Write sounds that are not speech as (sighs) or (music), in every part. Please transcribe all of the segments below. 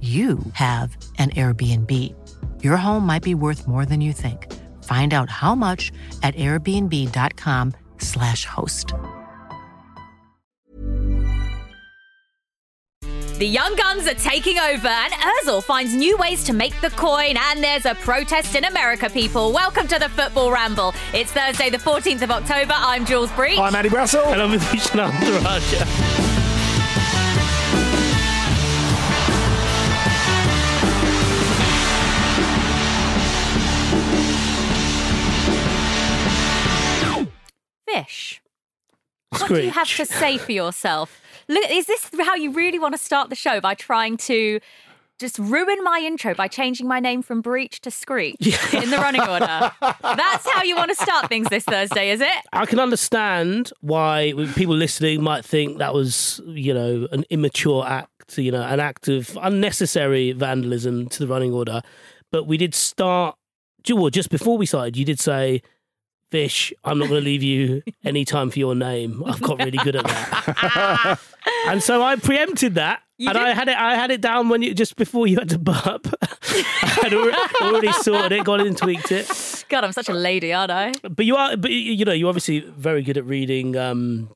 you have an Airbnb. Your home might be worth more than you think. Find out how much at airbnb.com/slash host. The Young Guns are taking over, and Özil finds new ways to make the coin, and there's a protest in America, people. Welcome to the Football Ramble. It's Thursday, the 14th of October. I'm Jules Breach. I'm Andy Brassel. And I'm Vishnu Raja. What do you have to say for yourself? Look, is this how you really want to start the show by trying to just ruin my intro by changing my name from Breach to Screech in the running order? That's how you want to start things this Thursday, is it? I can understand why people listening might think that was, you know, an immature act, you know, an act of unnecessary vandalism to the running order. But we did start, well, just before we started, you did say, Fish, I'm not going to leave you (laughs) any time for your name. I've got really good at that. (laughs) and so I preempted that. You and did? I had it. I had it down when you just before you had to burp. (laughs) I had already, already sorted it, got it and tweaked it. God, I'm such a lady, aren't I? But you are, but you know, you're obviously very good at reading. Um,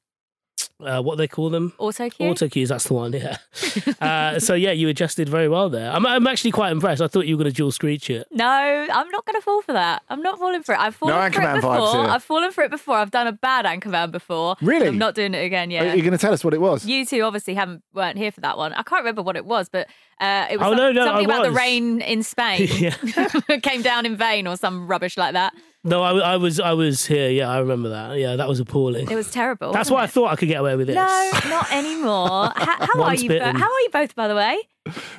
uh, what they call them? Auto cue? Auto cues. That's the one. Yeah. (laughs) uh, so yeah, you adjusted very well there. I'm, I'm actually quite impressed. I thought you were going to dual screech it. No, I'm not going to fall for that. I'm not falling for it. I've fallen for it Anchorman vibes before. here. I've fallen for it before. I've done a bad Anchorman before. Really? I'm not doing it again. Are Yeah. you going to tell us what it was? You two obviously haven't weren't here for that one. I can't remember what it was, but uh, it was Oh, some- no, no, something I about the was. rain in Spain. (laughs) (laughs) Came down in vain or some rubbish like that. No, I, I was, I was here. Yeah, I remember that. Yeah, that was appalling. It was terrible. That's wasn't why I thought I could get away with this. No, not anymore. (laughs) How, how are you? Bo- how are you both, by the way?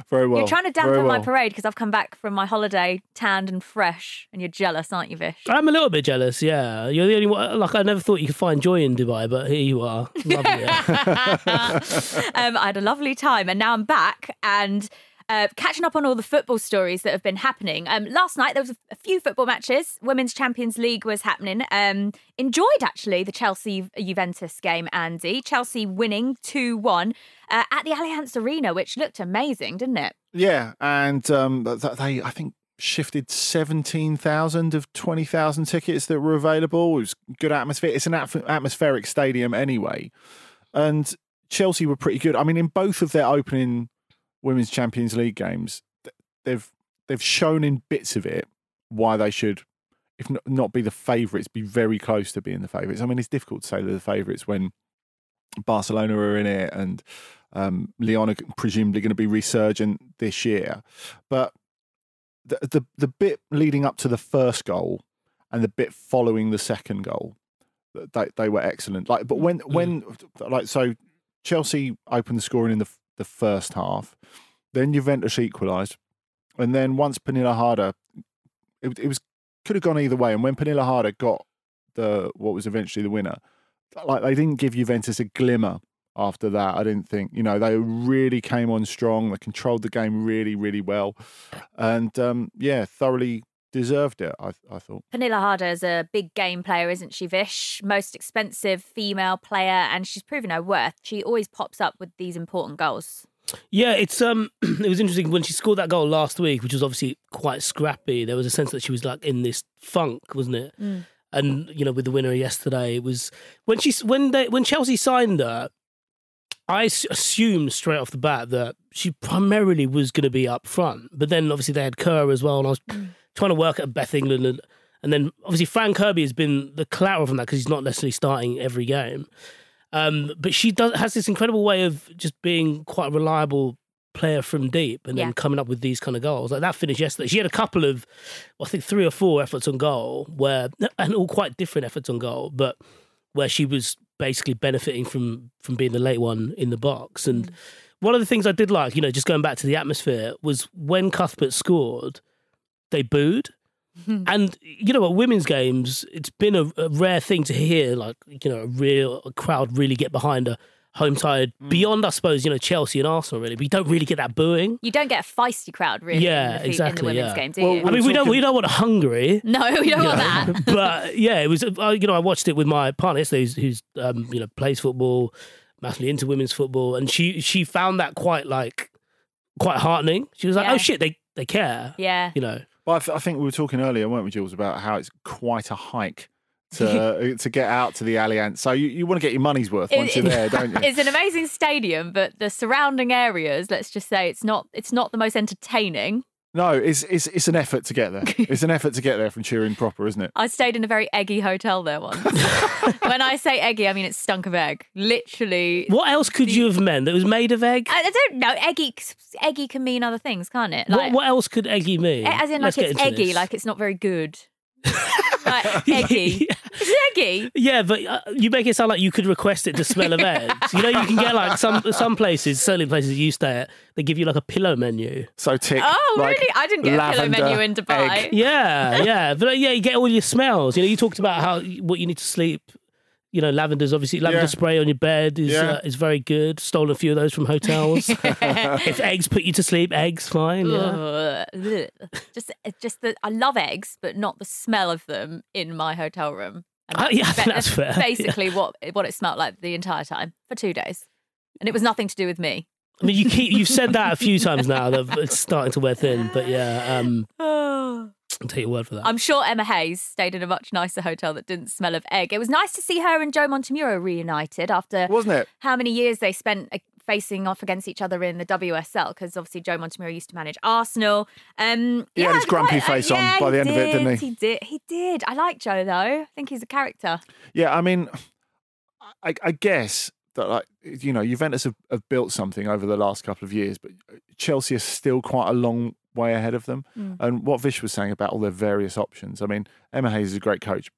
Very well. You're trying to Very dampen my parade because I've come back from my holiday tanned and fresh, and you're jealous, aren't you, Vish? I'm a little bit jealous. Yeah, you're the only one. Like I never thought you could find joy in Dubai, but here you are, (laughs) loving (laughs) it. um, I had a lovely time, and now I'm back and uh, catching up on all the football stories that have been happening. Um, last night there was a, few football matches. Women's Champions League was happening. Um, enjoyed actually the Chelsea Juventus game, Andy. Chelsea winning two one uh, at the Allianz Arena, which looked amazing, didn't it? Yeah, and um, th- th- they, I think, shifted 17,000 of 20,000 tickets that were available. It was good atmosphere. It's an atmospheric stadium anyway. And Chelsea were pretty good. I mean, in both of their opening Women's Champions League games, they've they've shown in bits of it why they should if not, not be the favourites, be very close to being the favourites. I mean, it's difficult to say they're the favourites when Barcelona are in it and um, Lyon are presumably going to be resurgent this year. But the, the the bit leading up to the first goal and the bit following the second goal, they they were excellent. Like, but when when like so, Chelsea opened the scoring in the the first half, then Juventus equalised, and then once Pernille Harder, it, it was could have gone either way. And when Pernille Harder got the what was eventually the winner, like they didn't give Juventus a glimmer after that. I didn't think, you know, they really came on strong. They controlled the game really, really well. And um, yeah, thoroughly deserved it, I, I thought. Pernille Harder is a big game player, isn't she, Vish? Most expensive female player, and she's proven her worth. She always pops up with these important goals. Yeah, it's um, (clears throat) it was interesting when she scored that goal last week, which was obviously quite scrappy. There was a sense that she was like in this funk, wasn't it? Mm. And you know, with the winner yesterday, it was when she when they when Chelsea signed her. I assumed straight off the bat that she primarily was going to be up front, but then obviously they had Kerr as well, and I was trying to work at Beth England, and, and then obviously Fran Kirby has been the collateral from that because he's not necessarily starting every game. Um, but she does has this incredible way of just being quite a reliable player from deep and Yeah. then coming up with these kind of goals. Like that finish yesterday, she had a couple of, I think three or four efforts on goal where, (laughs) and all quite different efforts on goal, but where she was basically benefiting from from being the late one in the box. And one of the things I did like, you know, just going back to the atmosphere, was when Cuthbert scored, they booed. (laughs) And you know, at women's games, it's been a, a rare thing to hear, like you know, a real a crowd really get behind a home side. Beyond, I suppose, you know, Chelsea and Arsenal, really, but you don't really get that booing. You don't get a feisty crowd, really, Yeah, in, the, fe- in exactly, the women's yeah. game, do Well, you? I mean, we don't we don't want Hungary, (laughs) no, we don't want that. (laughs) but yeah, it was. uh, You know, I watched it with my partner yesterday, who's, who's um, you know plays football, massively into women's football, and she she found that quite like quite heartening. She was like, Yeah. "Oh shit, they they care," Yeah. you know. But I, th- I think we were talking earlier, weren't we, Jules, about how it's quite a hike to uh, to get out to the Allianz. So you, you want to get your money's worth It- once you're there, don't (laughs) you? It's an amazing stadium, but the surrounding areas, let's just say, it's not it's not the most entertaining. No, it's it's it's an effort to get there. (laughs) It's an effort to get there from Turin proper, isn't it? I stayed in a very eggy hotel there once. (laughs) when I say eggy, I mean it stunk of egg. Literally. What else could you have meant that was made of egg? I, I don't know. Eggy, eggy can mean other things, can't it? what, what else could eggy mean? As in, Let's like it's eggy, this. like it's not very good. Like (laughs) eggy. It's eggy. Yeah, but uh, you make it sound like you could request it to smell of eggs. You know, you can get like some some places, certainly places you stay at, they give you like a pillow menu. So tick. Oh, like, really? I didn't get a pillow menu in Dubai. egg. Yeah, yeah, but uh, yeah, you get all your smells. You know, you talked about how what you need to sleep. You know, lavender's obviously lavender Yeah. spray on your bed is Yeah. uh, is very good. Stole a few of those from hotels. (laughs) (laughs) if eggs put you to sleep, eggs fine. Yeah. Ugh. Ugh. just, just that I love eggs, but not the smell of them in my hotel room. Uh, yeah, I (laughs) think ba- that's fair. Basically, what what it smelled like the entire time for two days, and it was nothing to do with me. I mean, you keep you've said that a few times now that it's starting to wear thin. But yeah, um, I'll (sighs) take your word for that. I'm sure Emma Hayes stayed in a much nicer hotel that didn't smell of egg. It was nice to see her and Joe Montemuro reunited after Wasn't it? how many years they spent uh, facing off against each other in the WSL because obviously Joe Montemuro used to manage Arsenal. Um, He had his grumpy quite- uh, face on yeah, by the end of it, didn't he? He did. He did. I like Joe though. I think he's a character. Yeah, I mean, I, I guess that like you know Juventus have, have built something over the last couple of years, but Chelsea are still quite a long way ahead of them. Mm. And what Vish was saying about all their various options, I mean, Emma Hayes is a great coach,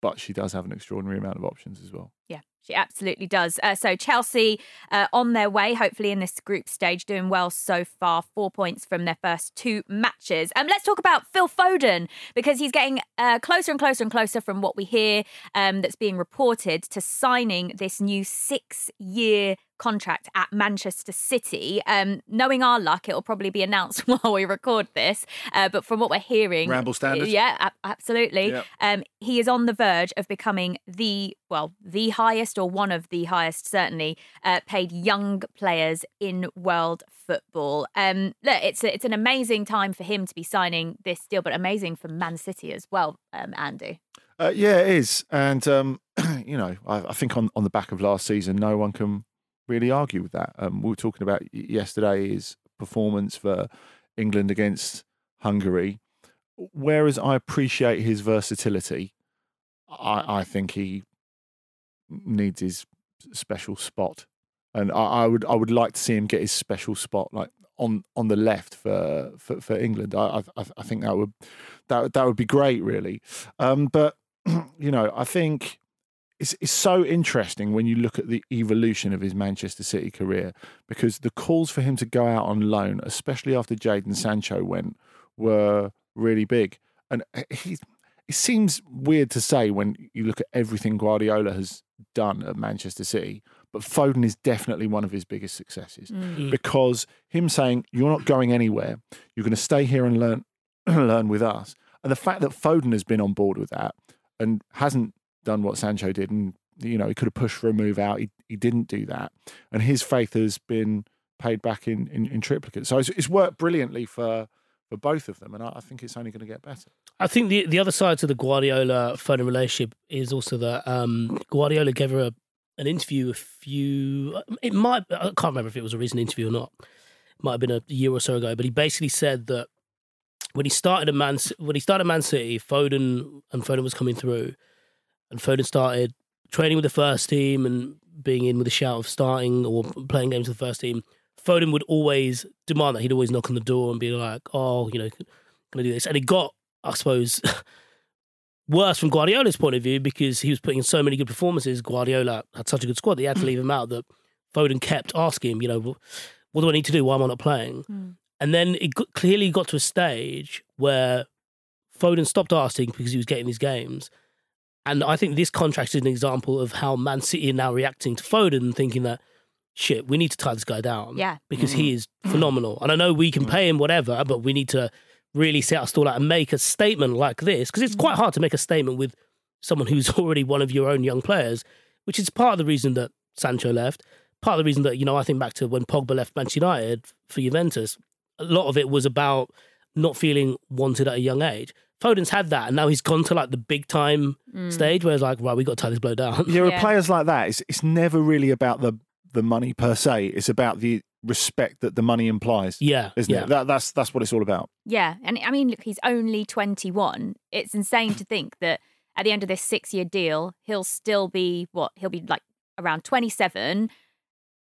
but she does have an extraordinary amount of options as well. Yeah, she absolutely does. Uh, so Chelsea uh, on their way, hopefully in this group stage, doing well so far. Four points from their first two matches. Um, let's talk about Phil Foden because he's getting uh, closer and closer and closer from what we hear um, that's being reported to signing this new six-year contract at Manchester City. Um, knowing our luck, it'll probably be announced (laughs) while we record this. Uh, but from what we're hearing, Ramble standard? yeah, absolutely. Yep. Um, he is on the verge of becoming the well, the highest or one of the highest, certainly, uh, paid young players in world football. Um, look, it's a, it's an amazing time for him to be signing this deal, but amazing for Man City as well. Um, Andy. Uh, yeah, it is, and um, (clears throat) you know, I, I think on on the back of last season, no one can really argue with that. Um, we were talking about yesterday's performance for England against Hungary. whereas I appreciate his versatility, I, I think he needs his special spot, and I, I would I would like to see him get his special spot like on on the left for for, for England. I, I I think that would that that would be great, really. Um, but (clears throat) you know, I think it's it's so interesting when you look at the evolution of his Manchester City career because the calls for him to go out on loan, especially after Jadon Sancho went, were really big. And he, it seems weird to say when you look at everything Guardiola has done at Manchester City, but Foden is definitely one of his biggest successes Mm. because him saying you're not going anywhere, you're going to stay here and learn (clears throat) learn with us, and the fact that Foden has been on board with that and hasn't done what Sancho did, and you know he could have pushed for a move out, he he didn't do that, and his faith has been paid back in in, in triplicate. So it's, it's worked brilliantly for for both of them, and I, I think it's only going to get better. I think the the other side to the Guardiola Foden relationship is also that um, Guardiola gave her a, an interview a few. It might I can't remember if it was a recent interview or not. It might have been a year or so ago, but he basically said that when he started at Man when he started Man City, Foden and Foden was coming through, and Foden started training with the first team and being in with a shout of starting or playing games with the first team. Foden would always demand that he'd always knock on the door and be like, "Oh, you know, going to do this," and it got I suppose, (laughs) worse from Guardiola's point of view because he was putting in so many good performances. Guardiola had such a good squad that he had to leave him out. That Foden kept asking him, you know, what do I need to do? Why am I not playing? Mm. And then it got, clearly got to a stage where Foden stopped asking because he was getting these games. And I think this contract is an example of how Man City are now reacting to Foden, thinking that shit, we need to tie this guy down. Yeah. Because he mm. is phenomenal. And I know we can mm. pay him whatever, but we need to really set our stall out and make a statement like this. Because it's quite mm. hard to make a statement with someone who's (laughs) already one of your own young players, which is part of the reason that Sancho left. Part of the reason that, you know, I think back to when Pogba left Manchester United for Juventus, a lot of it was about not feeling wanted at a young age. Foden's had that, and now he's gone to like the big time mm. stage where it's like, right, we got to tie this blow down. Yeah, with Yeah. players like that, it's it's never really about the the money per se. It's about the respect that the money implies. Yeah, isn't yeah. it? That, that's that's what it's all about. Yeah, and I mean, look, he's only 21. It's insane to think that at the end of this six year deal, he'll still be what? He'll be like around 27,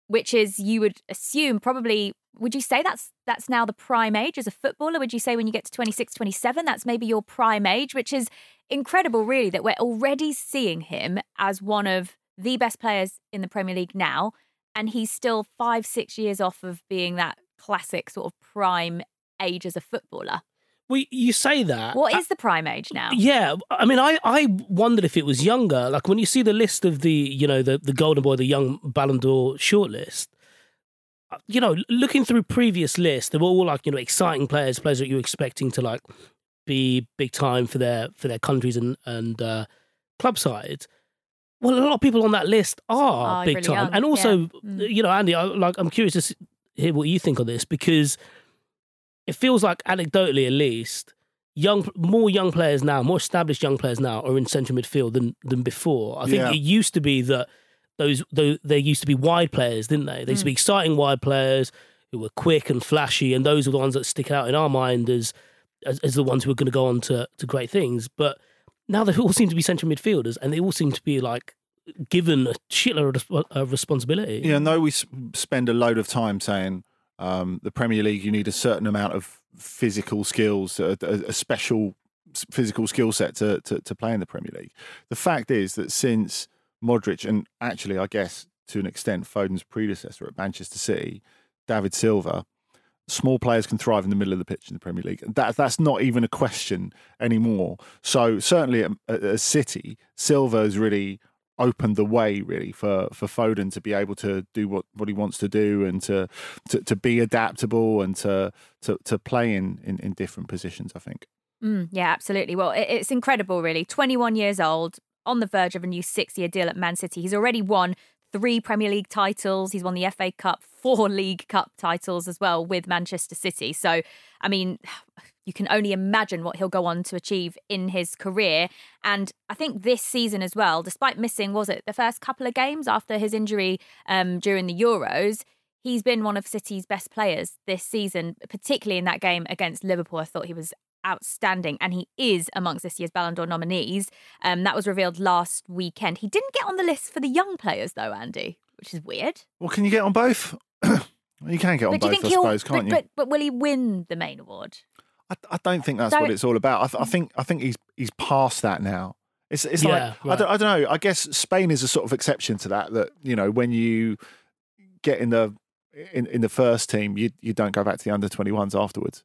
which is, you would assume, probably. Would you say that's that's now the prime age as a footballer? Would you say when you get to 26, 27, that's maybe your prime age, which is incredible, really, that we're already seeing him as one of the best players in the Premier League now, and he's still five, six years off of being that classic sort of prime age as a footballer. Well, you say that. What is the prime age now? Yeah, I mean, I, I wondered if it was younger. Like when you see the list of the, you know, the, the Golden Boy, the young Ballon d'Or shortlist, uh, you know, looking through previous lists, they were all like, you know, exciting players, players that you're expecting to like be big time for their for their countries and and uh, club sides. Well, a lot of people on that list are Are big really time, young, and also, yeah. You know, Andy, I, like I'm curious to hear what you think on this because it feels like anecdotally, at least, young more young players now, more established young players now are in central midfield than than before. I think Yeah. it used to be that those those there used to be wide players, didn't they? They used to be Mm. exciting wide players who were quick and flashy, and those were the ones that stick out in our mind as as, as the ones who are going to go on to to great things. But now they all seem to be central midfielders, and they all seem to be like given a shitload of resp- responsibility. Yeah, no, we spend a load of time saying um, the Premier League, you need a certain amount of physical skills, a, a, special physical skill set to, to, to play in the Premier League. The fact is that since Modric, and actually, I guess to an extent, Foden's predecessor at Manchester City, David Silva, small players can thrive in the middle of the pitch in the Premier League. That that's not even a question anymore. So certainly at, at, City, Silva has really opened the way really for for Foden to be able to do what, what he wants to do and to to, to be adaptable and to to, to play in, in in different positions. I think. Mm, yeah, absolutely. Well, it, it's incredible, really. 21 years old, on the verge of a new six year deal at Man City. He's already won three Premier League titles. He's won the FA Cup, four (laughs) League Cup titles as well with Manchester City. So, I mean, you can only imagine what he'll go on to achieve in his career. And I think this season as well, despite missing, was it the first couple of games after his injury um, during the Euros? he's been one of City's best players this season, particularly in that game against Liverpool. I thought he was outstanding, and he is amongst this year's Ballon d'Or nominees. Um, that was revealed last weekend. He didn't get on the list for the young players, though, Andy, which is weird. Well, can you get on both? (coughs) you can get on but both, I suppose, can't but, you? But, but will he win the main award? I, I don't think that's Don't- what it's all about. I, th- I think I think he's he's past that now. It's it's Yeah, like I, don't, I don't know. I guess Spain is a sort of exception to that. That you know when you get in the in, in the first team, you you don't go back to the under twenty ones afterwards.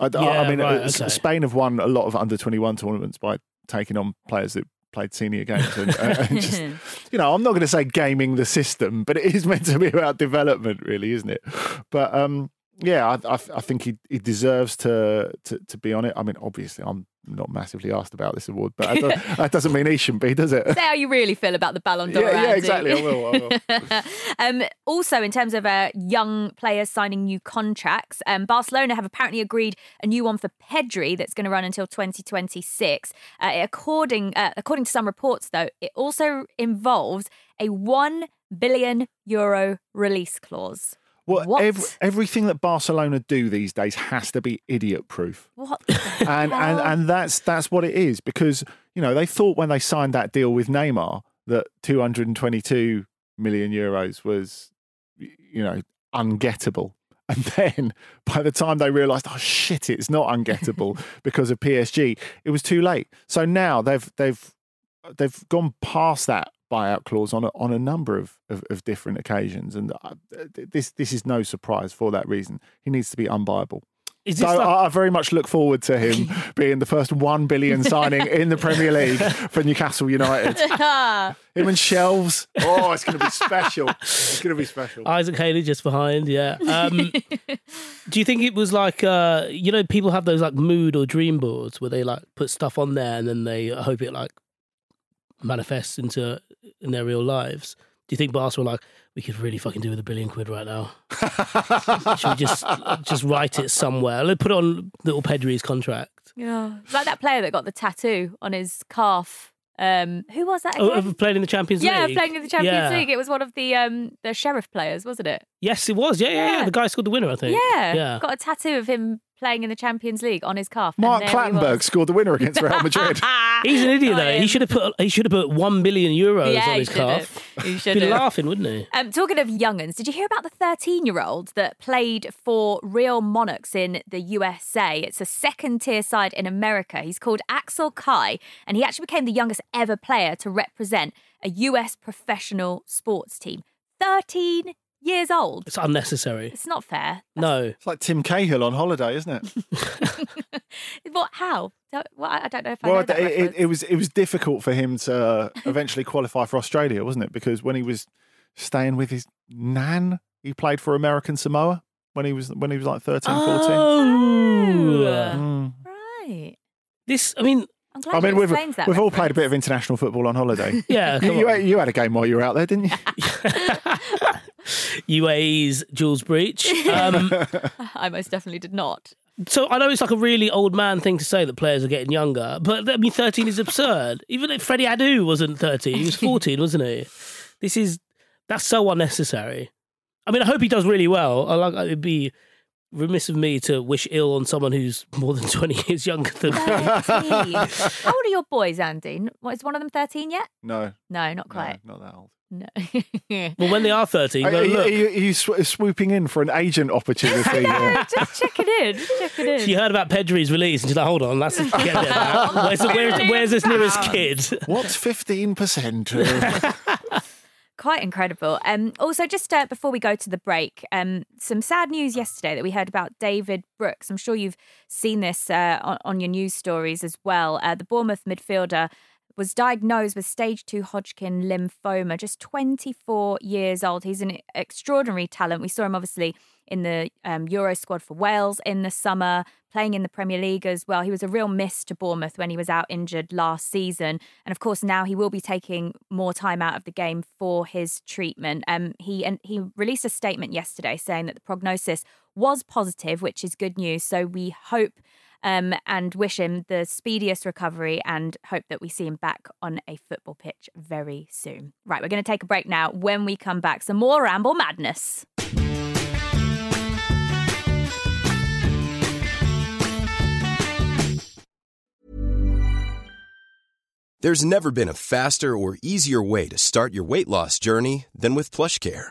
I, I- I mean, right, uh, okay. Spain have won a lot of under twenty one tournaments by taking on players that played senior games. And, uh, and just, (laughs) you know, I'm not going to say gaming the system, but it is meant to be about development, really, isn't it? But um, yeah, I, I, I think he, he deserves to, to to be on it. I mean, obviously, I'm not massively asked about this award, but that, does, (laughs) that doesn't mean he shouldn't be, does it? Say how you really feel about the Ballon d'Or. Yeah, yeah, exactly. I will, I (laughs) um, also, in terms of uh, young players signing new contracts, um, Barcelona have apparently agreed a new one for Pedri that's going to run until 2026. Uh, according uh, according to some reports, though, it also involves a one billion euro release clause. Well, What? ev- everything that Barcelona do these days has to be idiot proof. What? (laughs) and and and that's that's what it is because you know they thought when they signed that deal with Neymar that 222 million euros was you know ungettable (laughs) and then by the time they realized oh shit it's not ungettable (laughs) because of PSG it was too late so now they've they've they've gone past that buyout clause on a, on a number of, of, of different occasions and uh, this this is no surprise for that reason he needs to be unbuyable so like- I, I very much look forward to him (laughs) being the first one billion signing in the Premier League (laughs) for Newcastle United. (laughs) Him and Shelves. Oh, it's going to be special. It's going to be special. Isaac Haley just behind, yeah. Um, do you think it was like, uh, you know, people have those like mood or dream boards where they like put stuff on there and then they hope it like manifests into in their real lives? Do you think Barca were like, we could really fucking do with a billion quid right now? (laughs) Should we just just write it somewhere? Let's put it on little Pedri's contract. Yeah, like that player that got the tattoo on his calf. Um, who was that? Oh, Again? of playing in the Champions yeah, League. Yeah, playing in the Champions Yeah. League. It was one of the um the sheriff players, wasn't it? Yes, it was. Yeah, yeah, yeah. Yeah. The guy scored the winner, I think. Yeah, yeah. got a tattoo of him playing in the Champions League on his calf. Mark there Clattenburg scored the winner against Real Madrid. (laughs) He's an idiot though. He should have put he should have put one billion euros Yeah, on his should calf. He should Be have. laughing, wouldn't he? Um, talking of younguns, did you hear about the 13 year old that played for Real Monarchs in the USA? It's a second tier side in America. He's called Axel Kei, and he actually became the youngest ever player to represent a US professional sports team. 13 years old. It's unnecessary. It's not fair. No. It's like Tim Cahill on holiday, isn't it? (laughs) (laughs) What? How? Don't- Well, I I don't know if I well, know that it, it, reference. it was it was difficult for him to eventually qualify for Australia, wasn't it? Because when he was staying with his nan, he played for American Samoa when he was when he was like 13, 14. Oh. Mm. Right. This, I mean, I'm glad I mean, you we've, explains that we've all played a bit of international football on holiday. (laughs) yeah, you, come you, on. had- you had a game while you were out there, didn't you? UAE's Jules Breach. Um, (laughs) I most definitely did not. so I know it's like a really old man thing to say that players are getting younger, but I mean, 13 is absurd. Even if Freddie Adu wasn't 13, he was (laughs) 14, wasn't he? This is, that's so unnecessary. I mean, I hope he does really well. I like, it'd be remiss of me to wish ill on someone who's more than (laughs) 20 years younger than me. 13. How old are your boys, Andy? What, is one of them 13 yet? No, No, not quite. no, not that old. No. Well, when they are 13, Are, go, are look. are you, are you sw- swooping in for an agent opportunity? (laughs) here? Just checking in. just Checking in. She heard about Pedri's release and she's like, hold on, let's get there. now. Where's, the, where's, where's this nearest kid? What's fifteen percent? (laughs) Quite incredible. Um, also, just uh, before we go to the break, um, some sad news yesterday that we heard about David Brooks. I'm sure you've seen this uh, on, on your news stories as well. Uh, the Bournemouth midfielder was diagnosed with stage two Hodgkin lymphoma, just 24 years old. He's an extraordinary talent. We saw him obviously in the um, Euro squad for Wales in the summer, playing in the Premier League as well. He was a real miss to Bournemouth when he was out injured last season. And of course, now he will be taking more time out of the game for his treatment. Um, he and he released a statement yesterday saying that the prognosis was positive, which is good news. So we hope um, and wish him the speediest recovery and hope that we see him back on a football pitch very soon. Right, we're going to take a break now. When we come back, some more Ramble Madness. There's never been a faster or easier way to start your weight loss journey than with PlushCare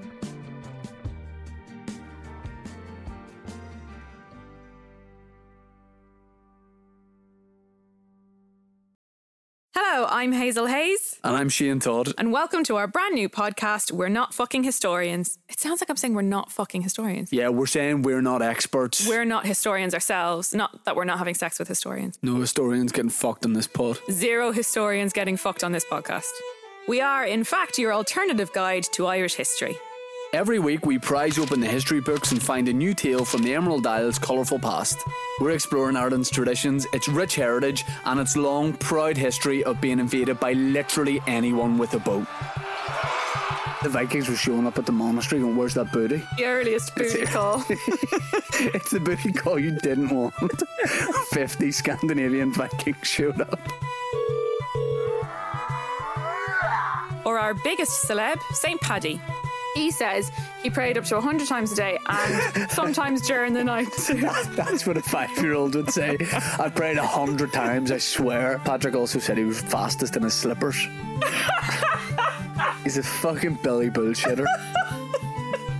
Hello, I'm Hazel Hayes, And I'm Shane Todd. and welcome to our brand new podcast, We're Not Fucking Historians. It sounds like I'm saying we're not fucking historians. Yeah, we're saying we're not experts. We're not historians ourselves, not that we're not having sex with historians. no historians getting fucked on this pod. Zero historians getting fucked on this podcast. We are, in fact, your alternative guide to Irish history. Every week, we prize open the history books and find a new tale from the Emerald Isle's colourful past. We're exploring Ireland's traditions, its rich heritage, and its long, proud history of being invaded by literally anyone with a boat. The Vikings were showing up at the monastery going, Where's that booty? The earliest booty call. (laughs) it's the booty call you didn't want. (laughs) 50 Scandinavian Vikings showed up. or our biggest celeb, St. Paddy. He says he prayed up to 100 times a day and (laughs) sometimes during the night (laughs) too. That's what a five year old would say. I prayed a hundred times, I swear. Patrick also said he was fastest in his slippers. (laughs) He's a fucking belly bullshitter.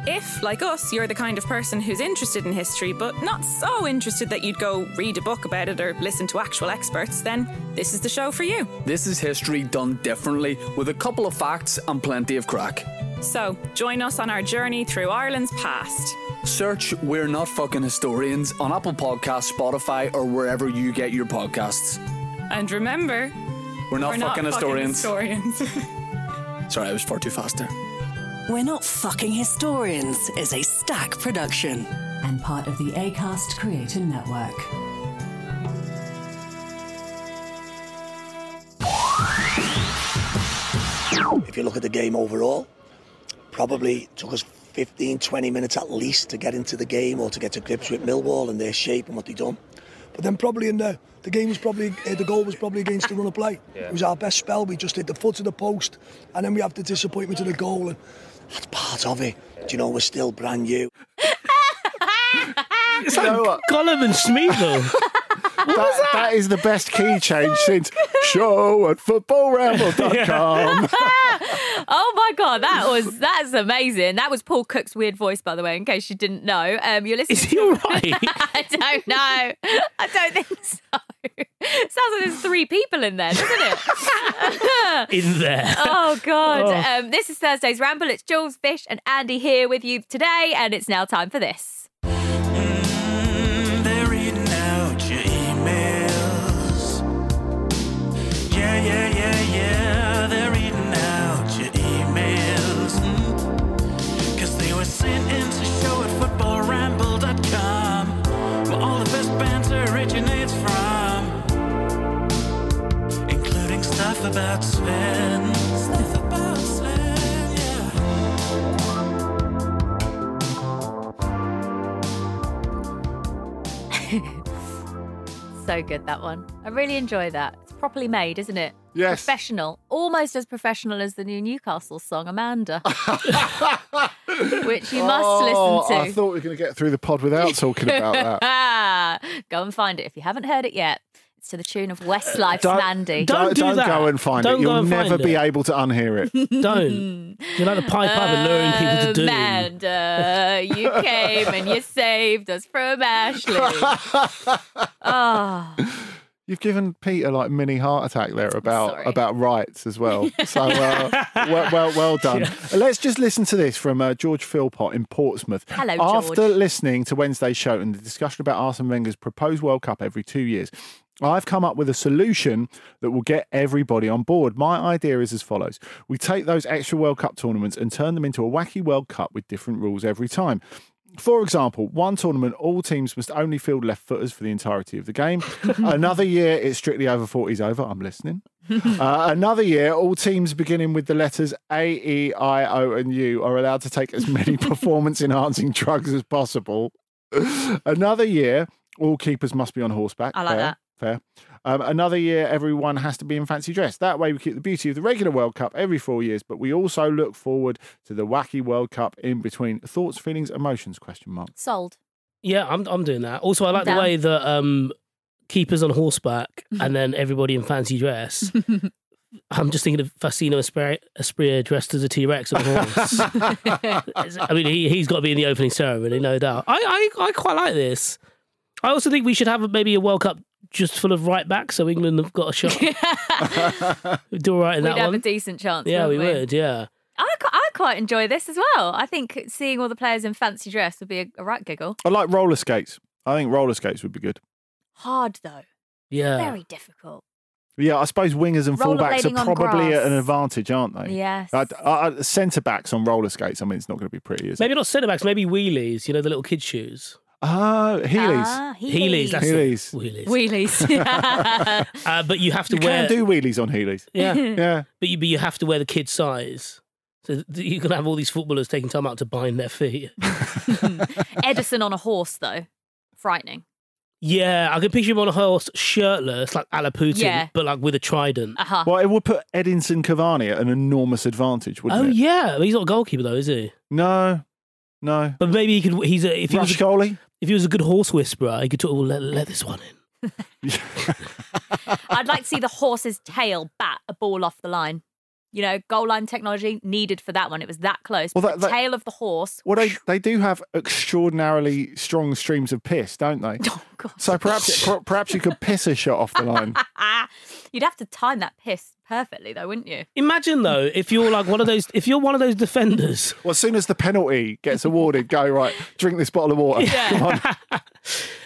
If, like us, you're the kind of person who's interested in history but not so interested that you'd go read a book about it or listen to actual experts, then this is the show for you. This is history done differently with a couple of facts and plenty of crack. So, join us on our journey through Ireland's past. Search We're Not Fucking Historians on Apple Podcasts, Spotify, or wherever you get your podcasts. And remember, We're not we're not fucking historians. historians. (laughs) Sorry, I was far too fast there. We're Not Fucking Historians is a stack production. and part of the ACAST Creator Network. If you look at the game overall, probably took us 15, 20 minutes at least to get into the game or to get to grips with Millwall and their shape and what they've done. But then probably in the the game was probably uh, the goal was probably against the run of play. Yeah. It was our best spell. We just hit the foot of the post, and then we have the disappointment of the goal. And That's part of it. Do you know we're still brand new? It's like Gollum and Smeagol. (laughs) that, that is the best key change since show at footballramble.com. (laughs) oh my god, that was that's amazing. That was Paul Cook's weird voice, by the way, in case you didn't know. Um, you're listening. Is he all (laughs) right? I don't know. I don't think so. (laughs) Sounds like there's three people in there, doesn't it? In there. Oh God! Oh. Um, this is Thursday's Ramble. It's Jules Fish and Andy here with you today, and it's now time for this. About Sven. Stuff about Sven, yeah. (laughs) So good that one. I really enjoy that. It's properly made, isn't it? Yes. Professional, almost as professional as the new Newcastle song Amanda, (laughs) which you must Oh, listen to. I thought we were going to get through the pod without talking about that. (laughs) Go and find it if you haven't heard it yet. It's to the tune of Westlife's Mandy. Don't, don't go and find Don't it. You'll never be it. able to unhear it. (laughs) Don't. You're like the pipe up and luring people to do. Amanda, you came and you saved us from Ashley. Oh, (laughs) You've given Peter like mini heart attack there about Sorry. about rights as well. (laughs) So uh, well, well, well done. Let's just listen to this from uh, George Philpott in Portsmouth. Hello, After George. listening to Wednesday's show and the discussion about Arsene Wenger's proposed World Cup every two years, I've come up with a solution that will get everybody on board. My idea is as follows: we take those extra World Cup tournaments and turn them into a wacky World Cup with different rules every time. For example, one tournament, all teams must only field left footers for the entirety of the game. (laughs) Another year, it's strictly over 40s over. I'm listening. Uh, another year, all teams beginning with the letters A, E, I, O, and U are allowed to take as many (laughs) performance enhancing drugs as possible. Another year, all keepers must be on horseback. I like Fair, that. Fair. Um, another year, everyone has to be in fancy dress. That way, we keep the beauty of the regular World Cup every four years, but we also look forward to the wacky World Cup in between. Thoughts, feelings, emotions? Question mark. sold. Yeah, I'm I'm doing that. Also, I like the way that um, keepers on horseback (laughs) and then everybody in fancy dress. (laughs) I'm just thinking of Fassino Espria, Espria dressed as a T Rex on a horse. (laughs) I mean, he he's got to be in the opening ceremony, no doubt. I, I I quite like this. I also think we should have maybe a World Cup just full of right backs, so England have got a shot. (laughs) (laughs) We'd do all right in We'd that have one. a decent chance. yeah, we wouldn't would. Yeah. I, I quite enjoy this as well. I think seeing all the players in fancy dress would be a, a right giggle. I like roller skates. I think roller skates would be good. Hard though. Yeah. Very difficult. Yeah, I suppose wingers and fullbacks are probably at an advantage, aren't they? Yes. Uh, uh, centre backs on roller skates. I mean, it's not going to be pretty, is it? Maybe not centre backs, maybe wheelies. You know the little kid shoes. Oh, Heelys. Ah, Heelys. That's Heelys. it. Wheelies. Wheelies. (laughs) (laughs) Uh, but you have to You wear. can do wheelies on Heelys. Yeah. (laughs) Yeah. But you, but you have to wear the kid size. So you're going to have all these footballers taking time out to bind their feet. Edinson on a horse though. Frightening. Yeah, I can picture him on a horse, shirtless, like a la Putin, Yeah. but like with a trident. Uh-huh. Well, it would put Edinson Cavani at an enormous advantage, wouldn't Oh it? yeah, he's not a goalkeeper though, is he? No, no. But maybe he could. He's a if he was a, goalie. If he was a good horse whisperer, he could talk. Oh, let, let this one in. (laughs) I'd like to see the horse's tail bat a ball off the line. You know, goal line technology needed for that one. It was that close. Well, that- the that- tail of the horse. Well, they, they do have extraordinarily strong streams of piss, don't they? (laughs) Oh God. So perhaps per- perhaps you could piss a shot off the line. (laughs) You'd have to time that piss perfectly, though, wouldn't you? Imagine though, if you're like one of those, if you're one of those defenders, Well, as soon as the penalty gets awarded, go right, drink this bottle of water. Come on. (laughs)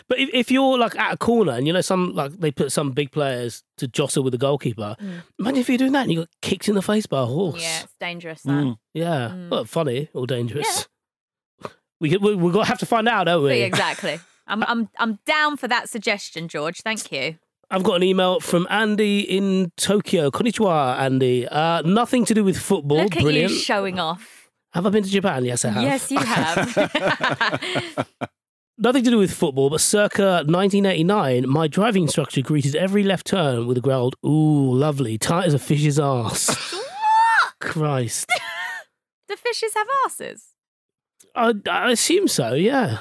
but if, if you're like at a corner and you know some like they put some big players to jostle with the goalkeeper, imagine if you're doing that and you got kicked in the face by a horse. Yeah, it's dangerous. That. Mm. Yeah, well, funny or dangerous. We could, (laughs) we we got to have to find out, don't we? Exactly. I'm, I'm, I'm down for that suggestion, George. Thank you. I've got an email from Andy in Tokyo. Konnichiwa, Andy. Uh, nothing to do with football. Look Brilliant. you showing off. have I been to Japan? Yes, I have. Yes, you (laughs) have. (laughs) Nothing to do with football, but circa 1989, my driving instructor greeted every left turn with a growled, Ooh, lovely, tight as a fish's ass. Christ. (laughs) Do fishes have asses? I, I assume so, yeah.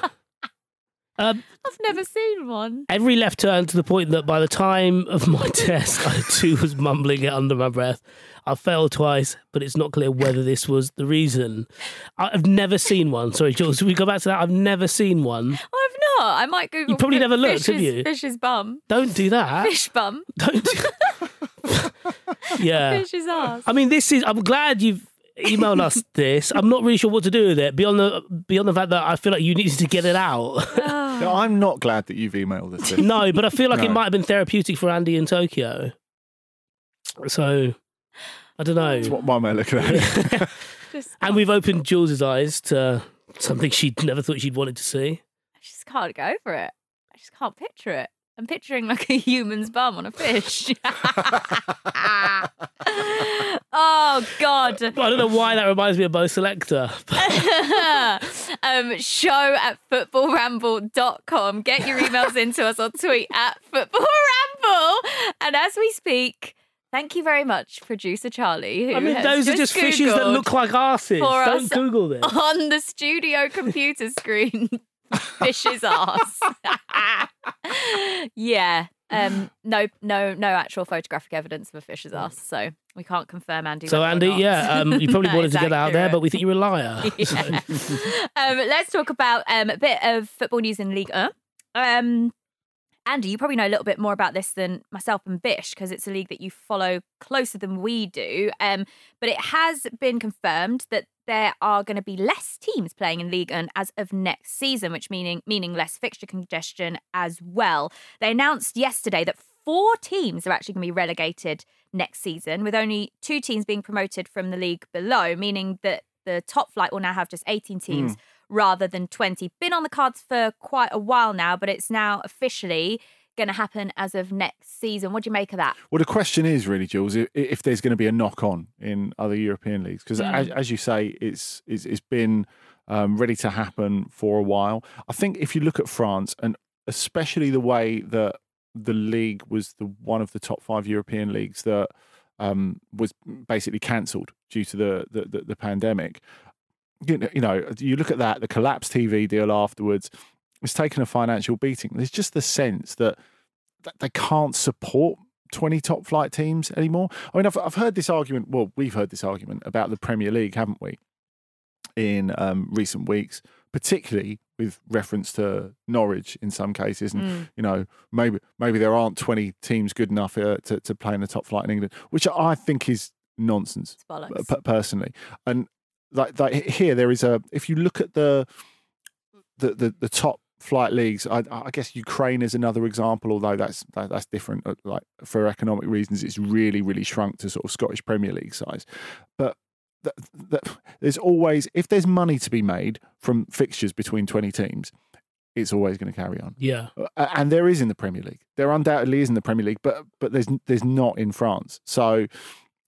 Um, I've never seen one. every left turn to the point that by the time of my (laughs) test, I too was mumbling it under my breath. I failed twice, but it's not clear whether this was the reason. I've never seen one. Sorry, Jules, we go back to that. I've never seen one. I've not. I might Google. You probably never looked, have you? Fish's bum. Don't do that. Fish bum. Don't. Do... (laughs) (laughs) yeah. Fish's ass. I mean, this is. I'm glad you've emailed us (laughs) this. I'm not really sure what to do with it beyond the beyond the fact that I feel like you needed to get it out. Ah. No, I'm not glad that you've emailed us. This. no, but I feel like it might have been therapeutic for Andy in Tokyo. So I don't know. That's what why am I looking at it? (laughs) and we've opened Jules's eyes to something she'd never thought she'd wanted to see. I just can't go for it. I just can't picture it. I'm picturing like a human's bum on a fish. (laughs) oh God. I don't know why that reminds me of Bo' Selecta. (laughs) um, show at footballramble.com. Get your emails into us or tweet at footballramble. And as we speak, thank you very much, producer Charlie. Who I mean, those are just fishes that look like arses. for Don't us Google this. on the studio computer screen. (laughs) Fish's ass. (laughs) yeah. Um, no, no, no actual photographic evidence of a fish's ass, so we can't confirm Andy. So Andy, yeah, um, you probably wanted to get out there, but we think you're a liar. (laughs) So- um, let's talk about um, a bit of football news in Ligue 1. Um, Andy, you probably know a little bit more about this than myself and Vish because it's a league that you follow closer than we do. Um, but it has been confirmed that there are going to be less teams playing in Ligue 1 as of next season, which meaning meaning less fixture congestion as well. They announced yesterday that four teams are actually going to be relegated next season, with only two teams being promoted from the league below, meaning that the top flight will now have just 18 teams Mm. rather than 20. Been on the cards for quite a while now, but it's now officially going to happen as of next season. What do you make of that? Well, the question is really, Jules, if, if there's going to be a knock on in other European leagues, because Mm. as, as you say, it's it's, it's been um, ready to happen for a while. I think if you look at France, and especially the way that the league was the one of the top five European leagues that um, was basically cancelled due to the the, the, the pandemic. You know, you know, you look at that, the collapsed TV deal afterwards. It's taken a financial beating. There's just the sense that that they can't support 20 top flight teams anymore. I mean, I've, I've heard this argument. Well, we've heard this argument about the Premier League, haven't we, in um, recent weeks, particularly with reference to Norwich in some cases. And, Mm. you know, maybe maybe there aren't 20 teams good enough uh, to, to play in the top flight in England, which I think is nonsense, bollocks. p- personally. And like, like here, there is a, if you look at the, the, the, the top flight leagues. I, I guess Ukraine is another example, although that's that, that's different. uh, Like for economic reasons, it's really really shrunk to sort of Scottish Premier League size. But th th there's always if there's money to be made from fixtures between twenty teams, it's always going to carry on. Yeah. And there is in the Premier League. There undoubtedly is in the Premier League, but but there's there's not in France. So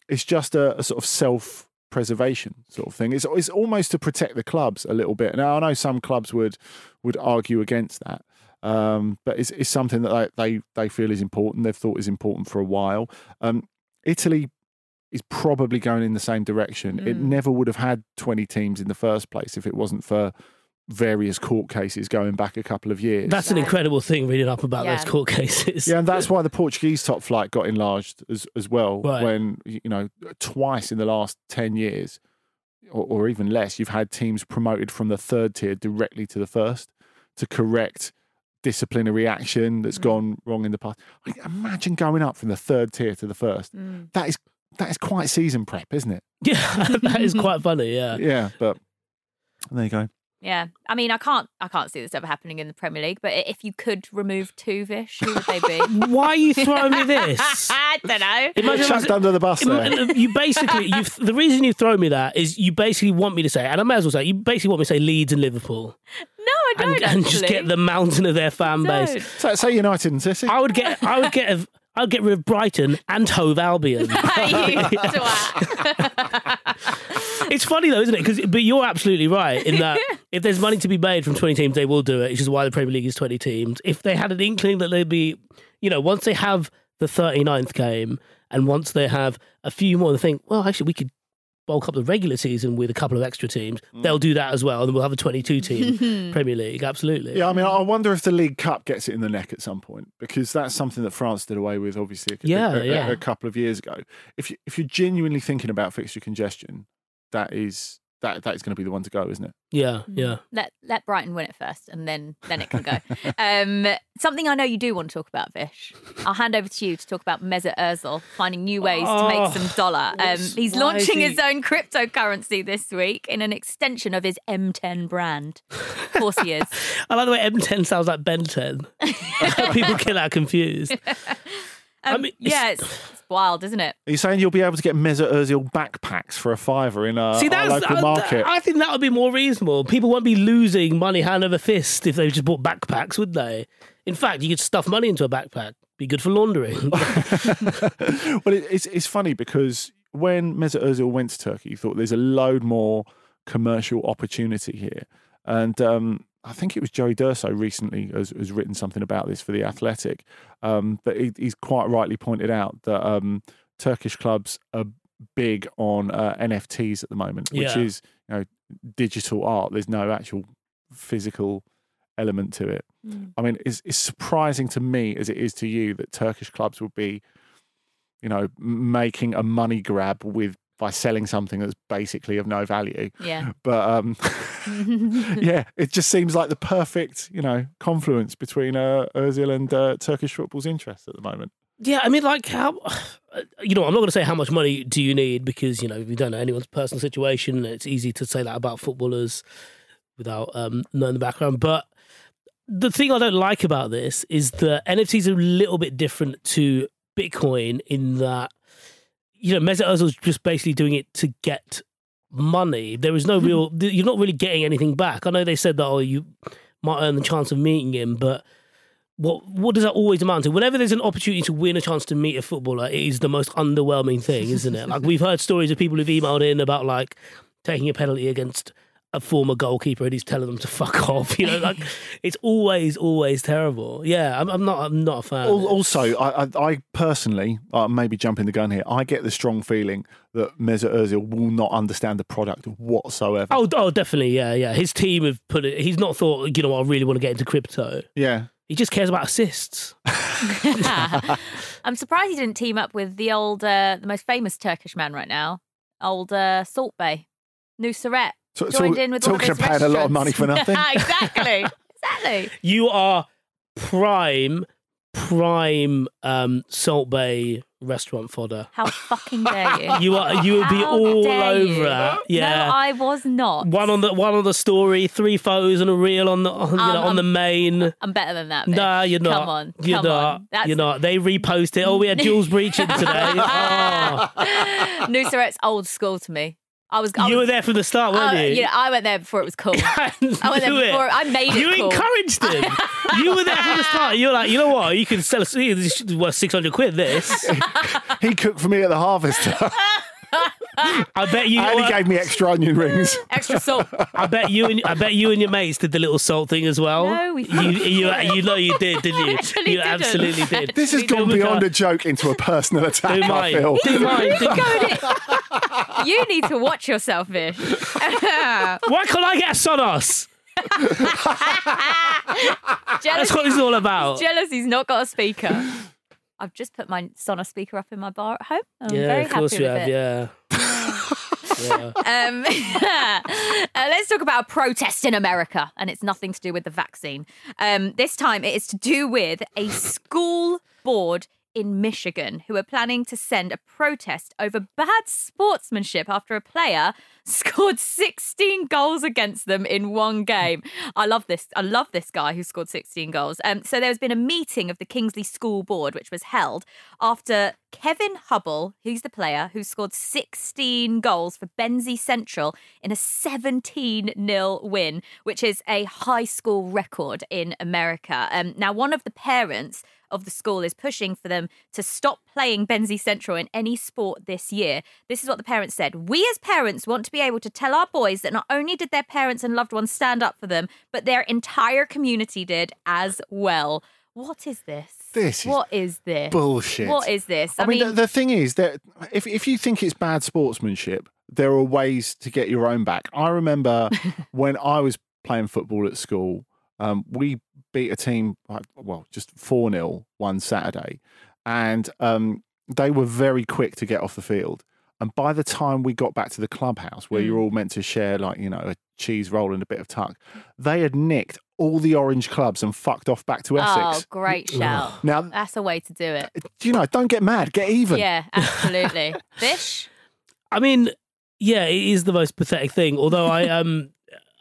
it's just a, a sort of self preservation sort of thing. It's it's almost to protect the clubs a little bit. Now I know some clubs would would argue against that. Um, but it's, it's something that they, they they feel is important. They've thought is important for a while. Um, Italy is probably going in the same direction. It Mm. never would have had 20 teams in the first place if it wasn't for various court cases going back a couple of years. That's an incredible thing reading up about Yeah. those court (laughs) cases. Yeah, and that's why the Portuguese top flight got enlarged as as well. Right. When you know twice in the last ten years, or, or even less, you've had teams promoted from the third tier directly to the first to correct disciplinary action Mm. that's gone wrong in the past. I mean, imagine going up from the third tier to the first. Mm. That is that is quite season prep, isn't it? (laughs) Yeah, that is quite funny. Yeah. Yeah, but there you go. Yeah, I mean, I can't, I can't see this ever happening in the Premier League. But if you could remove two Vish, who would they be? (laughs) Why are you throwing me this? (laughs) I don't know. Imagine Chucked under the bus there. Uh, you basically, you the reason you throw me that is you basically want me to say, and I may as well say, you basically want me to say Leeds and Liverpool, No, I don't. and, and just get the mountain of their fan base. So, say United and City. I would get, I would get, a, I would get rid of Brighton and Hove Albion. (laughs) (laughs) It's funny though, isn't it? Because but you're absolutely right in that (laughs) if there's money to be made from 20 teams, they will do it. Which is why the Premier League is 20 teams. If they had an inkling that they'd be, you know, once they have the 39th game and once they have a few more, they think, well, actually, we could bulk up the regular season with a couple of extra teams. Mm. They'll do that as well, and we'll have a 22 team (laughs) Premier League. Absolutely. Yeah, I mean, I wonder if the League Cup gets it in the neck at some point because that's something that France did away with, obviously, a, Yeah, a- a- yeah. a couple of years ago. If you, if you're genuinely thinking about fixture congestion, that is that that's going to be the one to go, isn't it? Yeah, yeah. Let let Brighton win it first, and then then it can go. (laughs) um, something I know you do want to talk about, Vish. I'll hand over to you to talk about Mesut Ozil finding new ways to Oh, make some dollar. Um, he's launching is his own cryptocurrency this week in an extension of his M10 brand. Of course, he is. (laughs) I like the way M10 sounds like Ben 10. (laughs) People get that confused. Um, mean, it's- yeah, it's, it's wild, isn't it? Are you saying you'll be able to get Mesut Ozil backpacks for a fiver in a, See, our that's local uh, market? I think that would be more reasonable. People won't be losing money hand over fist if they just bought backpacks, would they? In fact, you could stuff money into a backpack. Be good for laundering. (laughs) (laughs) well, it, it's it's funny because when Mesut Ozil went to Turkey, you thought there's a load more commercial opportunity here, and um, I think it was Joey D'Urso recently has, has written something about this for the Athletic, um, but he, he's quite rightly pointed out that um, Turkish clubs are big on uh, NFTs at the moment, which Yeah. is you know digital art. There's no actual physical element to it. I mean, it's, it's surprising to me as it is to you that Turkish clubs would be, you know, making a money grab with by selling something that's basically of no value. Yeah. But um, (laughs) yeah, it just seems like the perfect, you know, confluence between uh, Özil and uh, Turkish football's interests at the moment. yeah, I mean, like, how. (sighs) You know, I'm not going to say how much money do you need because, you know, we don't know anyone's personal situation. It's easy to say that about footballers without um, knowing the background. But the thing I don't like about this is that NFTs are a little bit different to Bitcoin in that, you know, Mesut Ozil's just basically doing it to get money. There is no hmm. real, you're not really getting anything back. I know they said that, oh, you might earn the chance of meeting him, but what what does that always amount to? Whenever there's an opportunity to win a chance to meet a footballer, it is the most underwhelming thing, isn't it? like we've heard stories of people who've emailed in about like taking a penalty against a former goalkeeper and he's telling them to fuck (laughs) off. You know, like it's always always terrible. Yeah, I'm, I'm not I'm not a fan. Also, I, I, I personally, uh, maybe jumping the gun here, I get the strong feeling that Mesut Ozil will not understand the product whatsoever. Oh, oh, definitely, yeah, yeah. His team have put it. He's not thought, you know, I really want to get into crypto. Yeah. He just cares about assists. (laughs) (laughs) I'm surprised he didn't team up with the old, uh, the most famous Turkish man right now, old uh, Salt Bae, Nusret. So- joined so- in with all of talking his of paying a lot of money for nothing. (laughs) exactly, exactly. You are prime, prime um, Salt Bae restaurant fodder. How fucking dare you? (laughs) You are. You will be How all dare over you? that. Yeah. No, I was not. one on the one on the story, three photos and a reel on the on, you Um, know, on the main. I'm better than that. Nah, you're not. Come on, You're come not. on. That's You're not. They repost it. Oh, we had Jules breaching today. (laughs) oh. Nusret's old school to me. I was. I You was, were there from the start, weren't uh, you? know, I went there before it was cool. (laughs) I went there Do it. before. I made it You cool. encouraged him. (laughs) you were there from the start. You were like, you know what? You can sell a this is worth six hundred quid. This. (laughs) he cooked for me at the harvester. I bet you. and he gave me extra onion rings. (laughs) Extra salt. I bet you and I bet you and your mates did the little salt thing as well. No, we you, you, you know you did, (laughs) didn't you? you didn't. absolutely did. (laughs) This has gone beyond a joke into a personal attack. Do I feel. Do mine. Do you need to watch yourself, Vish. Why can't I get a Sonos? That's Jealousy. what it's all about. Jealousy's not got a speaker. I've just put my Sonos speaker up in my bar at home. I'm yeah, very of course happy you with have. it. Yeah. Um, (laughs) uh, let's talk about a protest in America, and it's nothing to do with the vaccine. Um, this time, it is to do with a school board in Michigan who are planning to send a protest over bad sportsmanship after a player (laughs) scored 16 goals against them in one game. I love this. I love this guy who scored 16 goals. Um, so there's been a meeting of the Kingsley School Board, which was held after Kevin Hubble, who's the player who scored 16 goals for Benzie Central in a 17 0 win, which is a high school record in America. Um, now, one of the parents of the school is pushing for them to stop playing Benzie Central in any sport this year. This is what the parents said. We as parents want to be able to tell our boys that not only did their parents and loved ones stand up for them, but their entire community did as well. What is this? This is what is this? bullshit. What is this? I, mean, the, the thing is that if if you think it's bad sportsmanship, there are ways to get your own back. I remember (laughs) when I was playing football at school, um, we beat a team well, just four 0 one Saturday, and um, they were very quick to get off the field. And by the time we got back to the clubhouse where Mm. you're all meant to share, like, you know, a cheese roll and a bit of tuck, they had nicked all the orange clubs and fucked off back to Essex. Oh, great shout. Now, That's a way to do it. you know, don't get mad, get even. Yeah, absolutely. (laughs) Fish? I mean, yeah, it is the most pathetic thing. Although I um,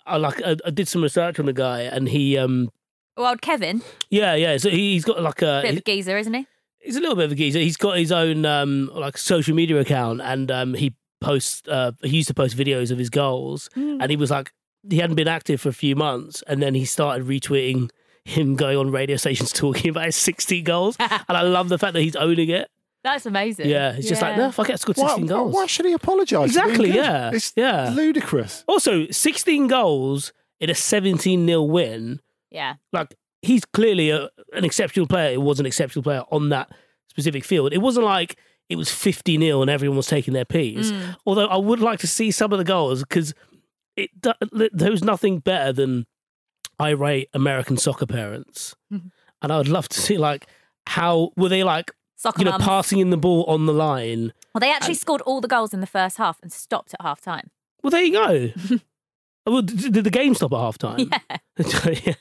I like I, I did some research on the guy, and he um, Well, Kevin, yeah, yeah. So he, he's got like a bit of a geezer, isn't he? he's a little bit of a geezer. He's got his own um like social media account, and um he posts uh he used to post videos of his goals, Mm. and he was like he hadn't been active for a few months, and then he started retweeting him going on radio stations (laughs) talking about his 60 goals, (laughs) and I love the fact that he's owning it. That's amazing. Yeah, it's just like no, fuck it, I scored Why, 16 goals. why should he apologise? for being Exactly, good? yeah. It's yeah. ludicrous. Also, 16 goals in a 17 0 win. Yeah. Like, he's clearly a, an exceptional player. It was an exceptional player on that specific field. It wasn't like it was 50 0 and everyone was taking their peas. Mm. Although I would like to see some of the goals because it do- there was nothing better than irate American soccer parents. (laughs) And I would love to see, like, how were they like, Soccer you know, mums. passing in the ball on the line? Well, they actually scored all the goals in the first half and stopped at half time. Well, there you go. (laughs) well, did did the game stop at half time? (laughs) Yeah.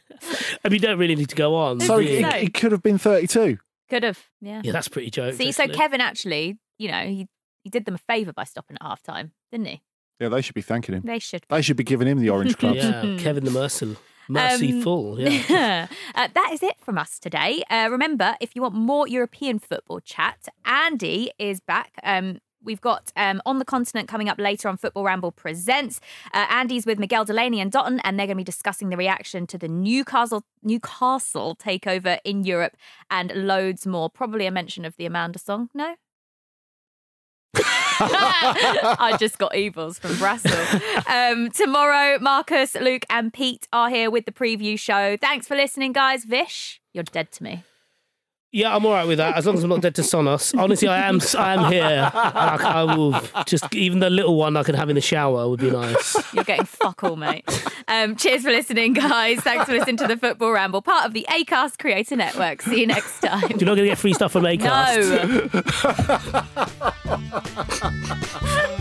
I mean, you don't really need to go on. So do it, it could have been 32. Could have. Yeah. yeah, that's pretty jokes. See, so actually. Kevin actually, you know, he, he did them a favour by stopping at half time, didn't he? Yeah, they should be thanking him. They should. They should be giving him the orange (laughs) clubs. Yeah, Kevin the Mercil. Merciful. Um, yeah. (laughs) uh, that is it from us today. Uh, remember, if you want more European football chat, Andy is back. Um, We've got um, On the Continent coming up later on Football Ramble Presents. Uh, Andy's with Miguel Delaney and Dotton, and they're going to be discussing the reaction to the Newcastle Newcastle takeover in Europe and loads more. Probably a mention of the Amanda song. No? (laughs) I just got evils from Brassell. Um, tomorrow, Marcus, Luke, and Pete are here with the preview show. Thanks for listening, guys. Vish, you're dead to me. Yeah, I'm all right with that as long as I'm not dead to Sonos. Honestly, I am. I am here. Like, I will just even the little one I can have in the shower would be nice. You're getting fuck all, mate. Um, cheers for listening, guys. Thanks for listening to the Football Ramble, part of the Acast Creator Network. See you next time. You're not going to get free stuff from Acast. (laughs)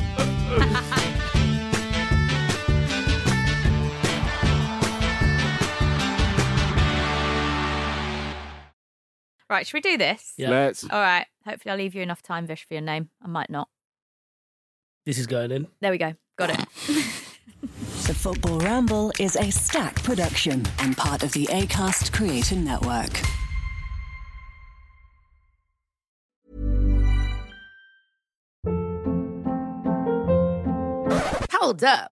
Right, should we do this? Yeah. Let's. All right. Hopefully, I'll leave you enough time, Vish, for your name. I might not. This is going in. There we go. Got it. The Football Ramble is a Stak production and part of the ACAST Creator Network. Hold up.